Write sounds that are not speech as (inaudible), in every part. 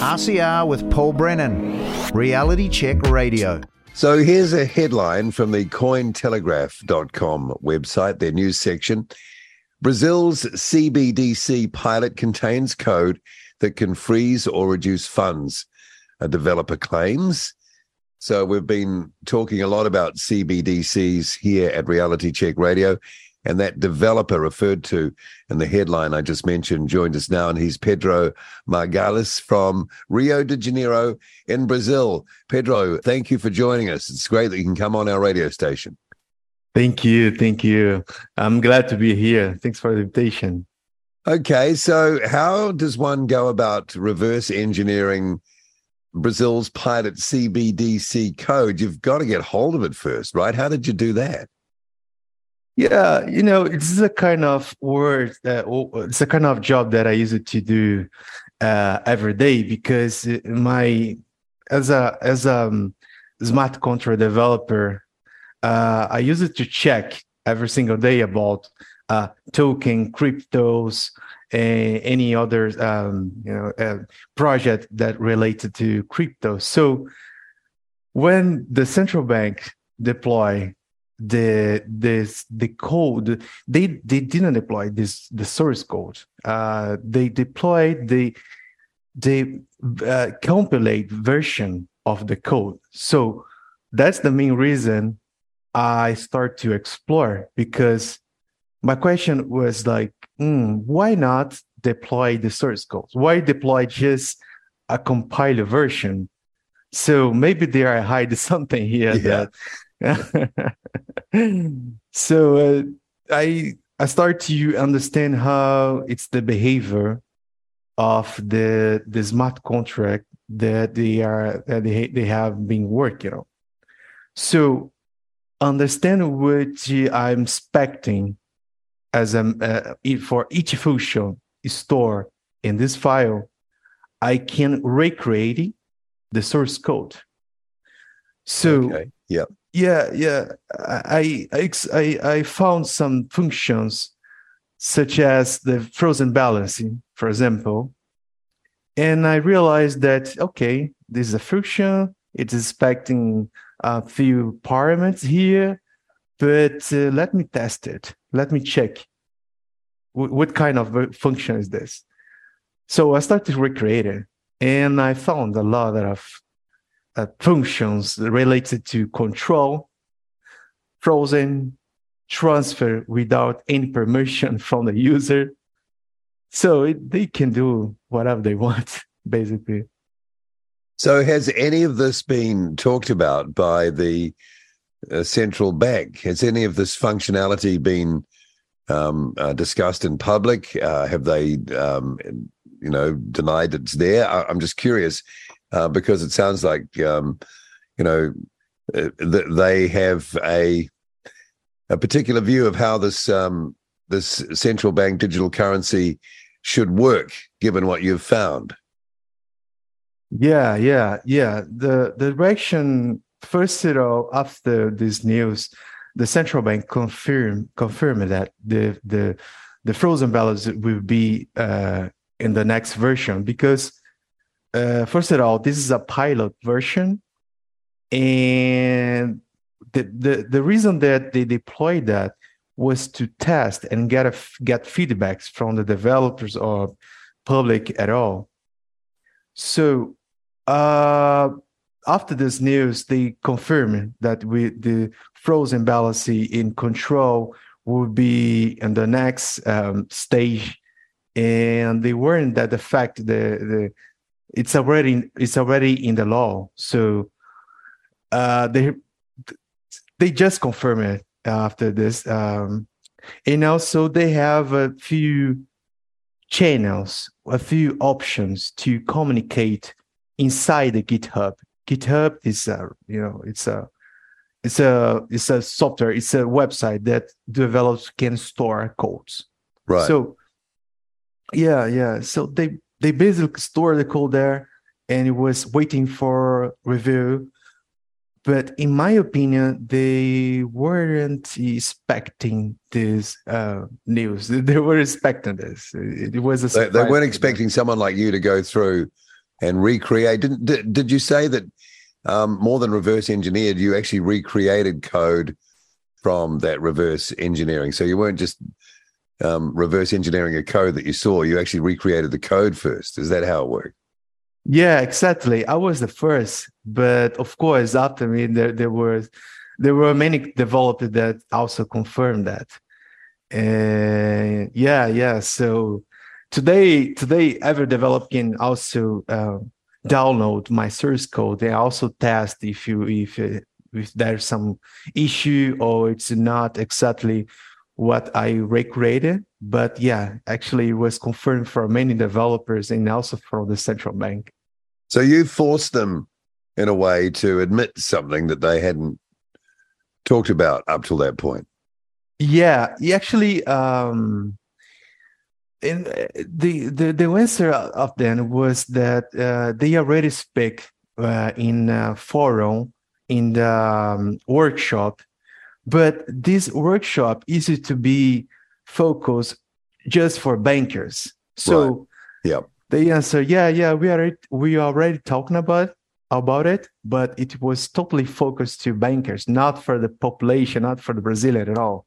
RCR with Paul Brennan, Reality Check Radio. So here's a headline from the Cointelegraph.com website, their news section. Brazil's CBDC pilot contains code that can freeze or reduce funds, a developer claims. So we've been talking a lot about CBDCs here at Reality Check Radio. And that developer referred to in the headline I just mentioned joined us now, and he's Pedro Magalhães from Rio de Janeiro in Brazil. Pedro, thank you for joining us. It's great that you can come on our radio station. Thank you. Thank you. I'm glad to be here. Thanks for the invitation. Okay. So, how does one go about reverse engineering Brazil's pilot CBDC code? You've got to get hold of it first, right? How did you do that? Yeah, you know, it's a kind of work. Uh, it's a kind of job that I use it to do uh, every day because my as a as a um, smart contract developer, uh, I use it to check every single day about uh, token, cryptos, and any other um, you know uh, project that related to crypto. So when the central bank deploy the this the code they they didn't deploy this the source code. Uh they deployed the the uh, compilate version of the code. So that's the main reason i start to explore because my question was like mm, why not deploy the source code? Why deploy just a compiler version? So maybe they are hiding (laughs) something here yeah. that (laughs) so uh, I I start to understand how it's the behavior of the the smart contract that they are that they they have been working on. So understand what I'm expecting as a uh, for each function store in this file, I can recreate the source code. So okay. yeah yeah yeah. I, I i found some functions such as the frozen balancing for example and i realized that okay this is a function. It's expecting a few parameters here but uh, let me test it. Let me check w- what kind of function is this. So i started recreating and i found a lot of uh, functions related to control, frozen, transfer without any permission from the user. So it, they can do whatever they want, (laughs) basically. So, has any of this been talked about by the uh, central bank? Has any of this functionality been um, uh, discussed in public? Uh, have they, um, you know, denied it's there? I- I'm just curious uh, because it sounds like um, you know uh, they have a a particular view of how this um, this central bank digital currency should work, given what you've found. Yeah, yeah, yeah. The the direction first of all after this news, the central bank confirmed confirmed that the the the frozen balance will be uh, in the next version because uh, first of all, this is a pilot version, and the the the reason that they deployed that was to test and get a, get feedbacks from the developers or public at all. So uh, after this news, they confirmed that we the frozen balancing in control will be in the next um, stage, and they weren't that the the the it's already it's already in the law. So uh, they they just confirm it after this, um, and also they have a few channels, a few options to communicate inside the GitHub. GitHub is a you know it's a it's a it's a software it's a website that developers can store codes. Right. So yeah, yeah. So they they basically stored the code there and it was waiting for review. But in my opinion, they weren't expecting this uh, news. (laughs) They were expecting this. It was a they, they, weren't expecting someone like you to go through and recreate. Did, did, did you say that um, more than reverse engineered, you actually recreated code from that reverse engineering? So you weren't just um, reverse engineering a code that you saw, you actually recreated the code first. Is that how it worked? Yeah, exactly. I was the first, but of course, after me, there there was there were many developers that also confirmed that. And yeah, yeah. So today, today, every developer can also uh, download my source code. They also test if you if if there's some issue or it's not exactly what I recreated. But yeah, actually, it was confirmed for many developers and also for the central bank. So you forced them in a way to admit something that they hadn't talked about up till that point. Yeah, actually, um, in the the the answer of them was that uh, they already speak uh, in uh, forum in the um, workshop but this workshop is to be focused just for bankers. So right. yeah, they answer, yeah, yeah, we are we are already talking about about it, but it was totally focused to bankers, not for the population, not for the Brazilian at all.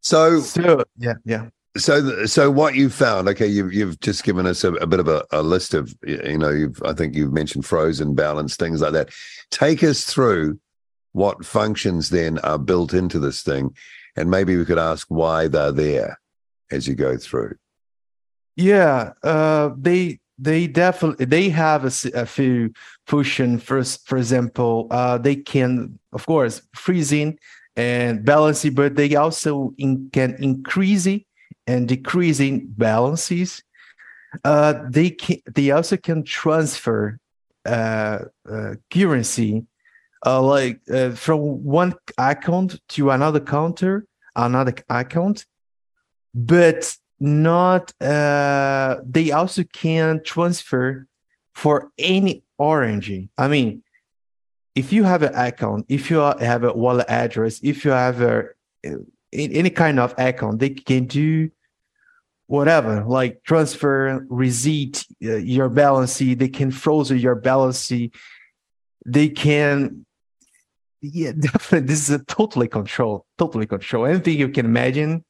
So, so yeah, yeah. So, so what you found? Okay, you've you've just given us a, a bit of a, a, list of you know you've I think you've mentioned frozen balance things like that. Take us through what functions then are built into this thing and maybe we could ask why they're there as you go through. Yeah uh, they they definitely they have a, a few function first for example uh, they can of course freezing and balancing but they also in, can increasing and decreasing balances. Uh, they can they also can transfer uh, uh, currency uh, like uh, from one account to another counter, another account, but not. Uh, they also can transfer for any orange. I mean, if you have an account, if you have a wallet address, if you have a any kind of account, they can do whatever, like transfer, receipt, uh, your balance. They can froze your balance. They can yeah, (laughs) definitely. This is a totally control, totally control. Anything you can imagine,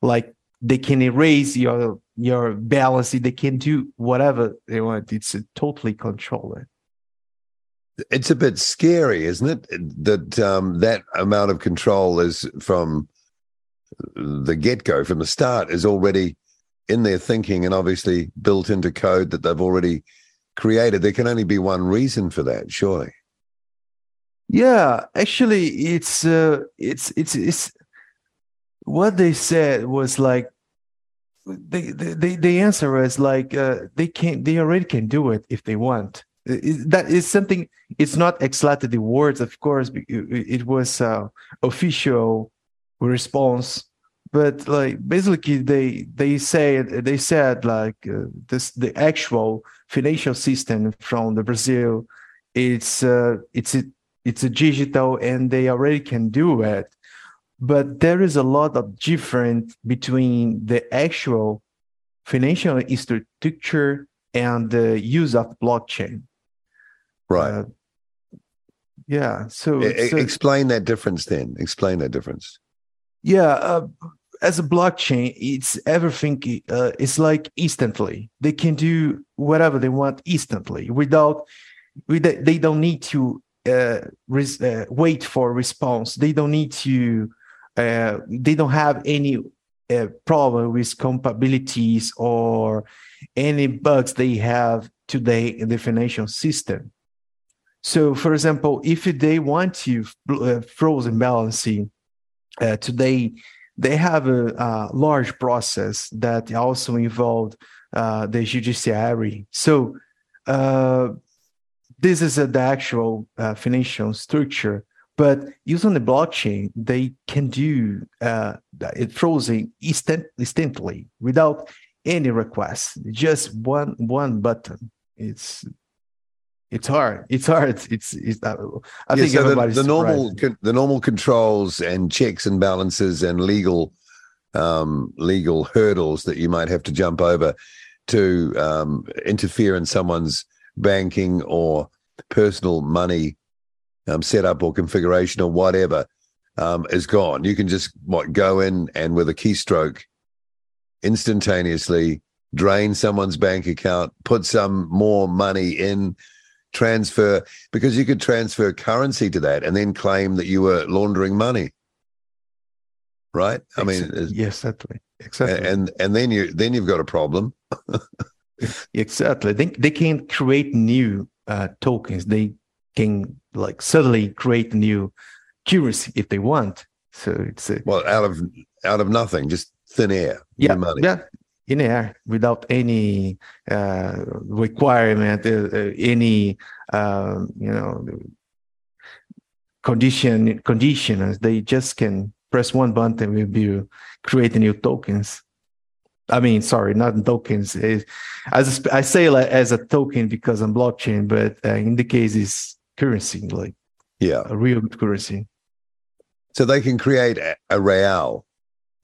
like they can erase your your balance. They can do whatever they want. It's a totally control. It's a bit scary, isn't it? That um, that amount of control is from the get go, from the start, is already in their thinking and obviously built into code that they've already created. There can only be one reason for that, surely. Yeah, actually, it's uh, it's it's it's what they said was like the the the answer was like uh, they can they already can do it if they want. That is something. It's not exactly the words, of course. It, was uh, official response, but like basically they they say they said like uh, this the actual financial system from the Brazil. It's uh, it's it's a digital and they already can do it. But there is a lot of difference between the actual financial infrastructure and the use of blockchain. Right. Uh, yeah so, so, explain that difference then. Explain that difference. Yeah uh, as a blockchain it's everything uh, it's like instantly. They can do whatever they want instantly without they don't need to res- uh, wait for response. They don't need to. Uh, they don't have any uh, problem with compatibilities or any bugs they have today in the financial system. So, for example, if they want to uh, frozen balancing uh, today, they have a, a, large process that also involved uh, the judiciary. So, uh, this is a, the actual uh, financial structure. But using the blockchain, they can do uh, it frozen instant, instantly without any request. Just one one button. It's it's hard. It's hard. It's, it's uh, I yeah, think so the, the normal con- the normal controls and checks and balances and legal um, legal hurdles that you might have to jump over to um, interfere in someone's banking or personal money um, setup or configuration or whatever um, is gone. You can just what go in and with a keystroke instantaneously drain someone's bank account, put some more money in, transfer because you could transfer currency to that and then claim that you were laundering money. Right? I mean, yes, exactly, exactly. And and then you then you've got a problem. (laughs) (laughs) exactly. They they can create new uh, tokens. They can like suddenly create new currency if they want. So it's a, well out of out of nothing, just thin air. Yeah, yeah, in air without any uh, requirement, uh, uh any uh, you know condition conditions. They just can press one button and will be create new tokens. I mean, sorry, not tokens. As I say, like, as a token because I'm blockchain, but uh, in the case is currency, like yeah, a real currency. So they can create a, a real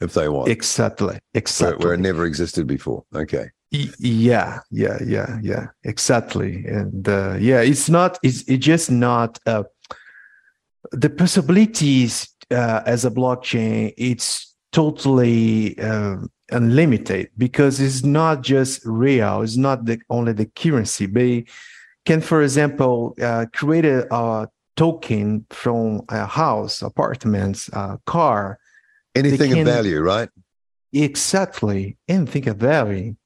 if they want. Exactly. Exactly. Where, where, it never existed before. Okay. Yeah. Yeah. Yeah. Yeah. Exactly. And uh, yeah, it's not. It's it's just not. Uh, the possibilities uh, as a blockchain. It's totally uh, unlimited because it's not just real. It's not the only the currency. They can, for example, uh, create a, a token from a house, apartments, a car anything can, of value, right? Exactly, anything of value.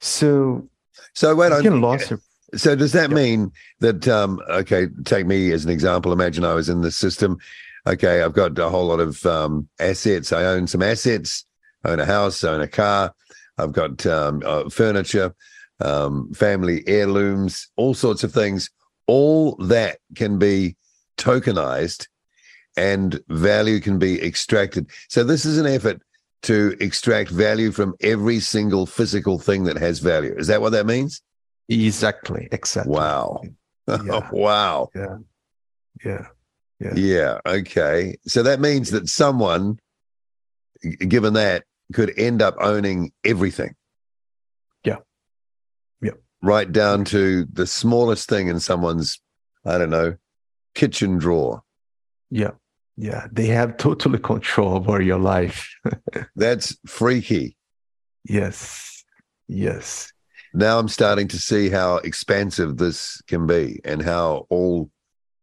So, so wait on. Lost so does that mean that? Um, okay, take me as an example. Imagine I was in the system. Okay, I've got a whole lot of um, assets. I own some assets. Own a house. Own a car. I've got um, uh, furniture, um, family heirlooms, all sorts of things. All that can be tokenized and value can be extracted. So this is an effort to extract value from every single physical thing that has value. Is that what that means? Exactly. Exactly. Wow. Yeah. (laughs) wow. Yeah. Yeah. Yeah. Yeah. Okay. So that means that someone, given that, could end up owning everything. Yeah. Yeah. Right down to the smallest thing in someone's, I don't know, kitchen drawer. Yeah. Yeah. They have totally (laughs) control over your life. (laughs) That's freaky. Yes. Yes. Now I'm starting to see how expansive this can be and how all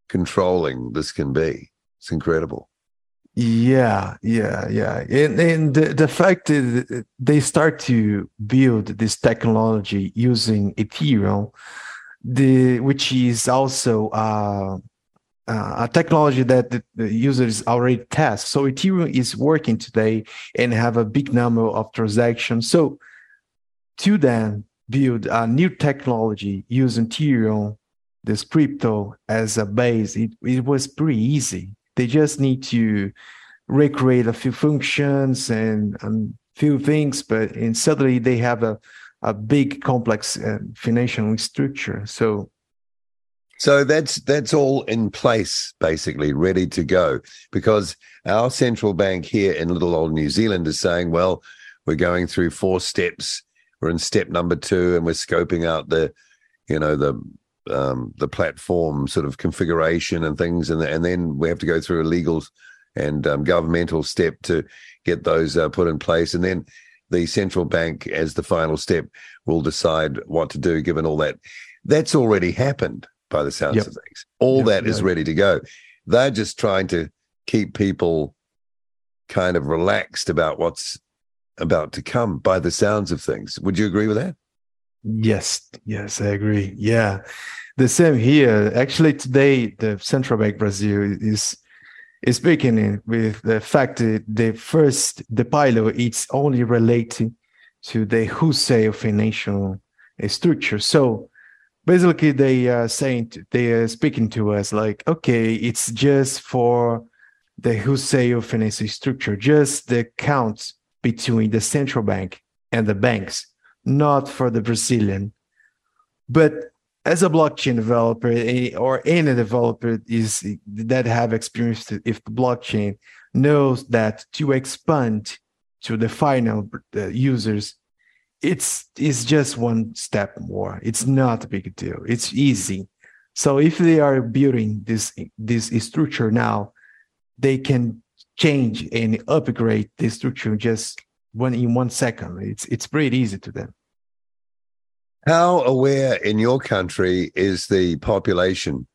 controlling this can be. It's incredible. Yeah, yeah, yeah. And, and the, the fact that they start to build this technology using Ethereum, the which is also uh, uh, a technology that the, the users already test. So Ethereum is working today and have a big number of transactions. So to then build a new technology using Ethereum, this crypto as a base, it, it was pretty easy. They just need to recreate a few functions and a few things, but and suddenly they have a, a big complex uh, financial structure. So so that's that's all in place, basically, ready to go. Because our central bank here in little old New Zealand is saying, well, we're going through four steps. We're in step number two, and we're scoping out the, you know, the um, the platform sort of configuration and things, and and then we have to go through a legal and um, governmental step to get those uh, put in place, and then the central bank, as the final step, will decide what to do. Given all that, that's already happened by the sounds yep. of things. All yep, that is ready to go. They're just trying to keep people kind of relaxed about what's about to come by the sounds of things. Would you agree with that? Yes, yes, I agree. Yeah. The same here. Actually, today the Central Bank Brazil is is beginning with the fact that the first the pilot it's only related to the wholesale financial uh, structure. So basically they are saying they are speaking to us like okay it's just for the wholesale financial structure just the count between the central bank and the banks not for the brazilian but as a blockchain developer or any developer is that have experienced if the blockchain knows that to expand to the final uh, users it's it's just one step more. It's not a big deal. It's easy. So if they are building this this structure now, they can change and upgrade the structure just one in one second. It's it's pretty easy to them. How aware in your country is the population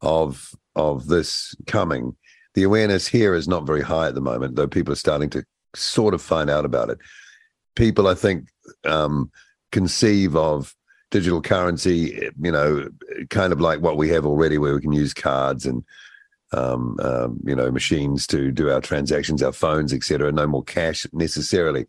of of this coming? The awareness here is not very high at the moment, though people are starting to sort of find out about it. People, I think, um, conceive of digital currency, you know, kind of like what we have already, where we can use cards and um, um, you know machines to do our transactions, our phones, etc. No more cash necessarily.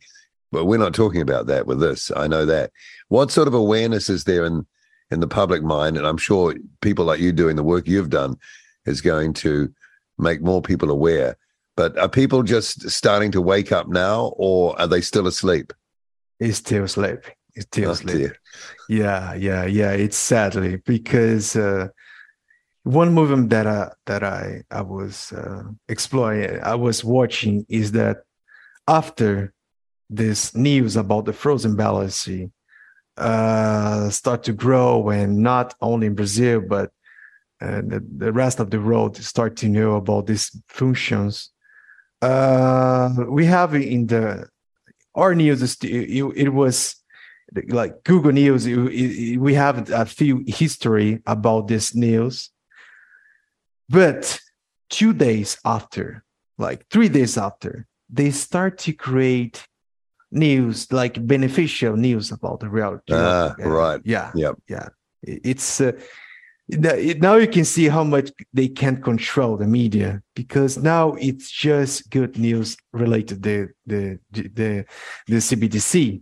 But we're not talking about that with this. I know that. What sort of awareness is there in in the public mind? And I'm sure people like you doing the work you've done is going to make more people aware. But are people just starting to wake up now, or are they still asleep? It's still asleep. It's still oh, asleep. Dear. Yeah, yeah, yeah. It's sadly because uh, one movement that I that I I was uh, exploring, I was watching, is that after this news about the frozen balance uh, start to grow, and not only in Brazil but uh, the, the rest of the world start to know about these functions. Uh, we have in the our news, it, it was like Google News. It, it, we have a few history about this news but two days after, like three days after, they start to create news, like beneficial news about the reality. Ah, right. Yeah. Yep. Yeah. It's uh, now you can see how much they can't control the media because now it's just good news related to the the the, the CBDC.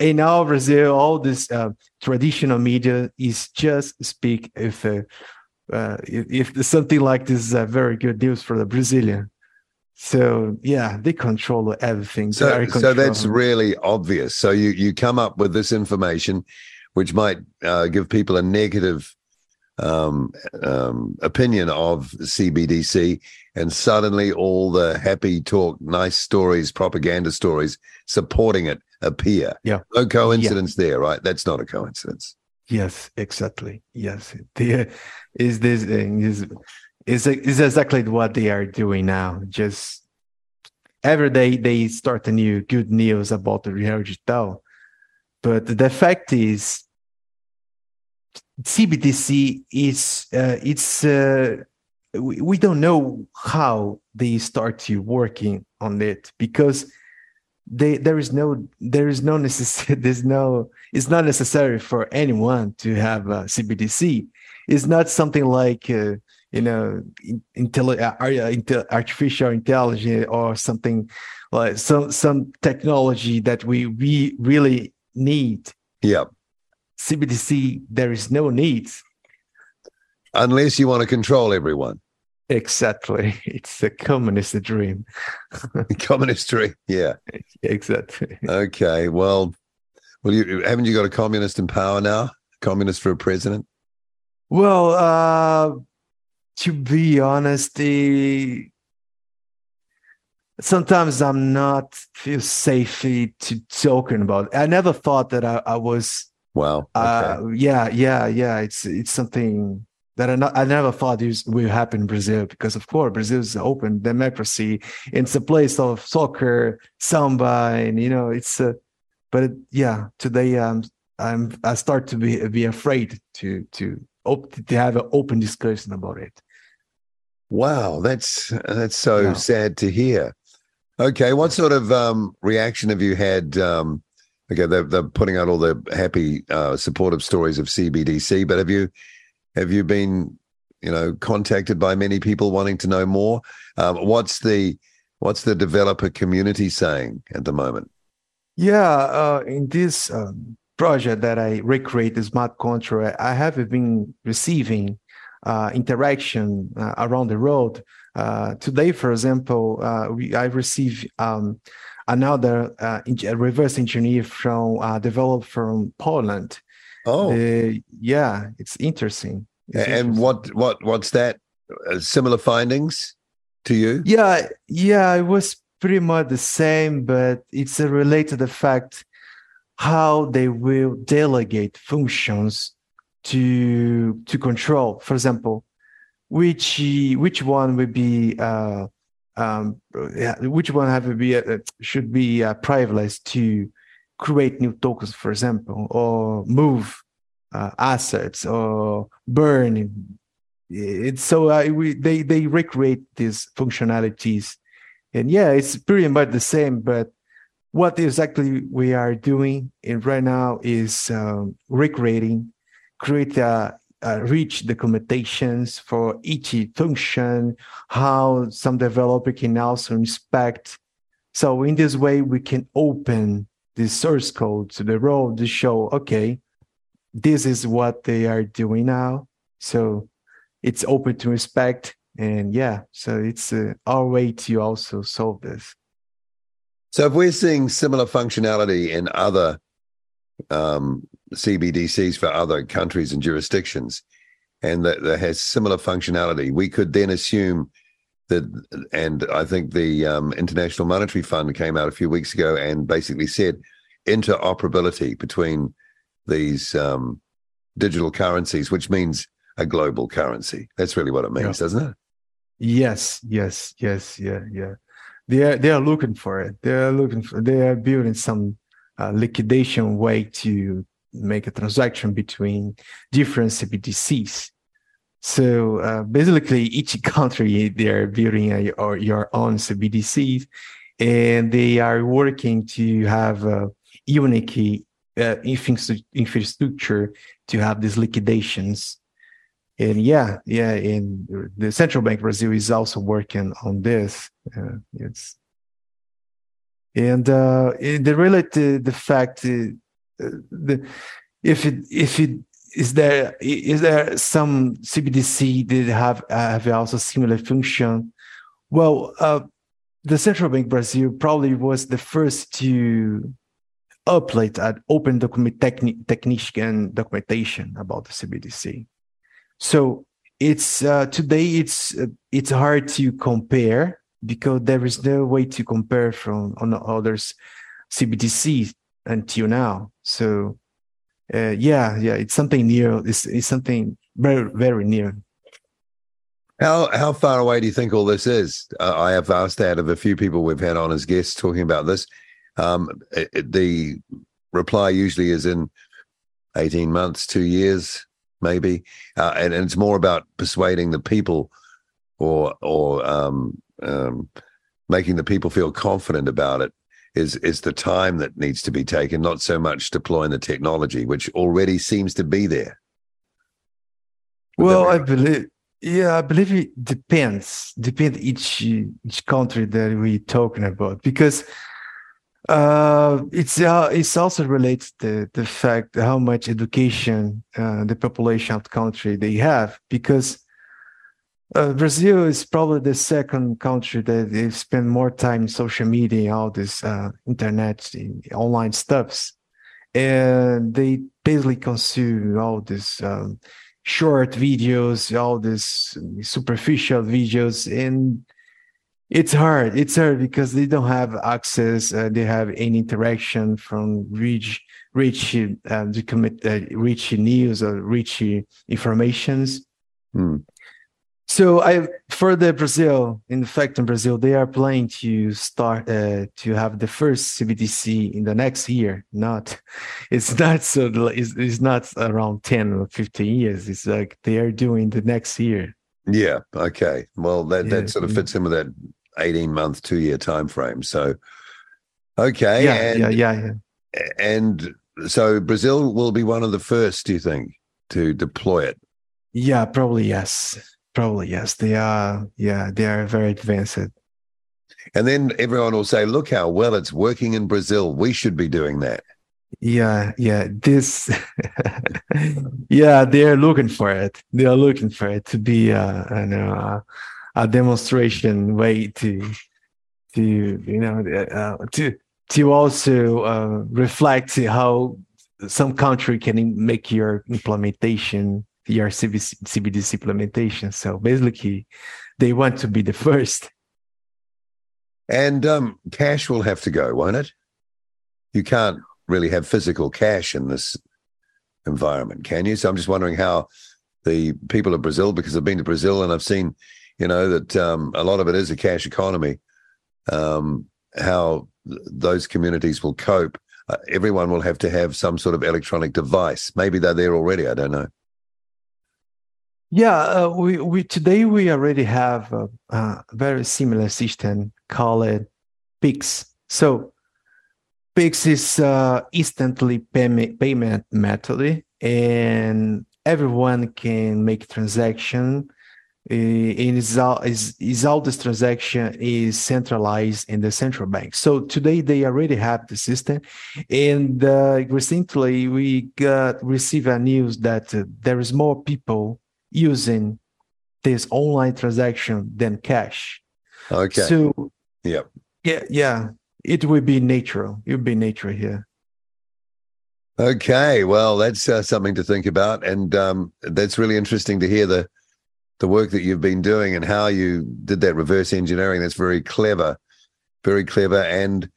And now Brazil, all this uh, traditional media is just speak if uh, uh, if, if something like this is a very good news for the Brazilian. So yeah, they control everything. So, so that's really obvious. So you you come up with this information, which might uh, give people a negative um, um, opinion of CBDC, and suddenly all the happy talk, nice stories, propaganda stories supporting it appear. Yeah, no coincidence yeah. there, right? That's not a coincidence. Yes, exactly. Yes, the, is this is is is exactly what they are doing now. Just every day they start a new good news about the real digital, but the fact is, CBDC is uh, it's uh, we, we don't know how they start working on it because they there is no there is no necessary (laughs) there's no it's not necessary for anyone to have a cbdc it's not something like uh, you know intelli- uh, uh artificial intelligence or something like some some technology that we we really need yeah cbdc there is no need unless you want to control everyone Exactly. (laughs) It's a communist dream. (laughs) communist dream. Yeah. (laughs) Exactly. Okay. Well, well, you haven't you got a communist in power now? Communist for a president? Well, uh, to be honest, sometimes I'm not feel safe to talking about. It. I never thought that I, I was. Wow. Okay. Uh, yeah, yeah, yeah. It's it's something that I, not, I never thought this would happen in Brazil because, of course, Brazil is an open democracy. It's a place of soccer, samba, and you know, it's a. But it, yeah, today um, I'm I start to be be afraid to to op- to have an open discussion about it. Wow, that's that's so yeah. sad to hear. Okay, what sort of um, reaction have you had? Um, okay, they're, they're putting out all the happy, uh, supportive stories of CBDC, but have you have you been, you know, contacted by many people wanting to know more? Um, what's the what's the developer community saying at the moment? Yeah, uh, in this um, project that I recreate the smart contract, I have been receiving uh, interaction uh, around the world. Uh, today, for example, uh, we, I received um, another uh, reverse engineer from developed from Poland Oh, uh, yeah, it's interesting. It's and interesting. what what what's that? Uh, similar findings to you? Yeah, yeah, it was pretty much the same, but it's a related to the fact how they will delegate functions to to control. For example, which which one would be uh, um, which one have to be uh, should be uh, privileged to create new tokens, for example, or move uh, assets or burn. It's so uh, we, they they recreate these functionalities, and yeah, it's pretty much the same. But what exactly we are doing in right now is um, recreating, create a, a rich documentations for each function, how some developer can also inspect. So in this way, we can open the source code to the role to show, okay, this is what they are doing now. So it's open to inspect. And yeah, so it's uh, our way to also solve this. So if we're seeing similar functionality in other um, CBDCs for other countries and jurisdictions, and that, that has similar functionality, we could then assume that. And I think the um, International Monetary Fund came out a few weeks ago and basically said interoperability between these um, digital currencies, which means a global currency. That's really what it means, yeah. doesn't it? Yes, yes, yes, yeah, yeah. They are they are looking for it. They are looking for. They are building some uh, liquidation way to make a transaction between different CBDCs. So uh, basically, each country they are building a, or your own CBDCs, and they are working to have a unique uh, infrastructure to have these liquidations. And yeah, yeah, and the central bank Brazil is also working on this. Uh, it's and uh, the related the fact uh, the if it if it is there is there some CBDC that have have also similar function? Well, uh, the central bank Brazil probably was the first to upload an open document techni- technician documentation about the CBDC. So it's uh, today it's uh, it's hard to compare because there is no way to compare from on others CBDC until now. So uh, yeah, yeah, it's something new. It's, it's something very very new. How how far away do you think all this is? Uh, I have asked that of a few people we've had on as guests talking about this. Um, it, the reply usually is in 18 months, two years, maybe. Uh, and, and, it's more about persuading the people or, or um, um, making the people feel confident about it is, is the time that needs to be taken, not so much deploying the technology, which already seems to be there. well, I believe yeah, I believe it depends. Depends each each country that we're talking about because uh, it's uh, it's also related to the fact how much education uh, the population of the country they have because uh, Brazil is probably the second country that they spend more time in social media, all this uh, internet, online stuffs, and they basically consume all this um, short videos, all this superficial videos, and it's hard. It's hard because they don't have access. Uh, they have any interaction from rich, rich, uh, commit, uh, rich news or rich informations. Hmm. So I for the Brazil, in fact, in Brazil, they are planning to start uh, to have the first CBDC in the next year. Not, (laughs) it's not so. It's, it's not around ten or fifteen years. It's like they are doing the next year. Yeah. Okay. Well, that that sort of fits in with that 18 month, two year time frame. So, okay. Yeah, and, yeah, yeah, yeah. And so Brazil will be one of the first, do you think, to deploy it? Yeah, probably yes. Probably yes. They are, yeah, they are very advanced. And then everyone will say, look how well it's working in Brazil. We should be doing that. Yeah, yeah. This, (laughs) yeah, they're looking for it. They are looking for it to be, uh, I know, uh, a demonstration way to to you know uh, to to also uh, reflect how some country can make your implementation your CBDC, implementation. So basically, they want to be the first. And um, cash will have to go, won't it? You can't really have physical cash in this environment, can you? So I'm just wondering how the people of Brazil, because I've been to Brazil and I've seen, you know, that um, a lot of it is a cash economy, um, how those communities will cope. Uh, everyone will have to have some sort of electronic device. Maybe they're there already. I don't know. Yeah, uh, we we today we already have a, a very similar system called Pix. So Pix is uh, instantly payment payment method, and everyone can make transaction. And is all is, is all this transaction is centralized in the central bank. So today they already have the system, and uh, recently we got receive a news that uh, there is more people using this online transaction than cash. Okay. So Yep. yeah, yeah, it will be natural. It will be natural here. Okay, well, that's uh, something to think about, and um, that's really interesting to hear the the work that you've been doing and how you did that reverse engineering. That's very clever, very clever. And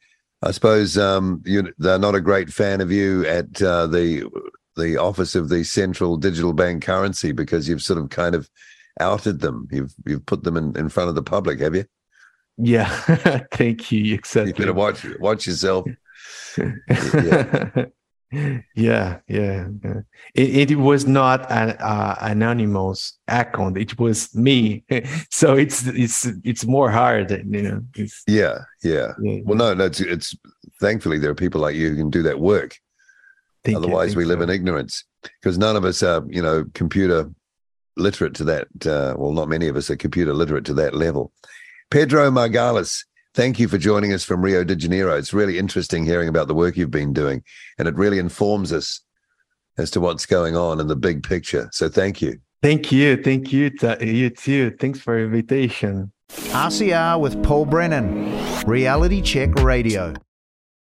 I suppose um, you, they're not a great fan of you at uh, the the office of the central digital bank currency because you've sort of kind of outed them. You've you've put them in, in front of the public, have you? Yeah, (laughs) thank you. Exactly. You better watch watch yourself. (laughs) yeah. Yeah, yeah, yeah. It, it was not an uh, anonymous account. It was me. (laughs) so it's it's it's more hard, you know. It's, Yeah, yeah. yeah. Well, no, no. It's, it's thankfully there are people like you who can do that work. Otherwise, we live you. in ignorance because none of us are, you know, computer literate to that. Uh, well, not many of us are computer literate to that level. Pedro Magalhães, thank you for joining us from Rio de Janeiro. It's really interesting hearing about the work you've been doing, and it really informs us as to what's going on in the big picture. So, thank you. Thank you, thank you, to, you too. Thanks for the invitation. RCR with Paul Brennan, Reality Check Radio.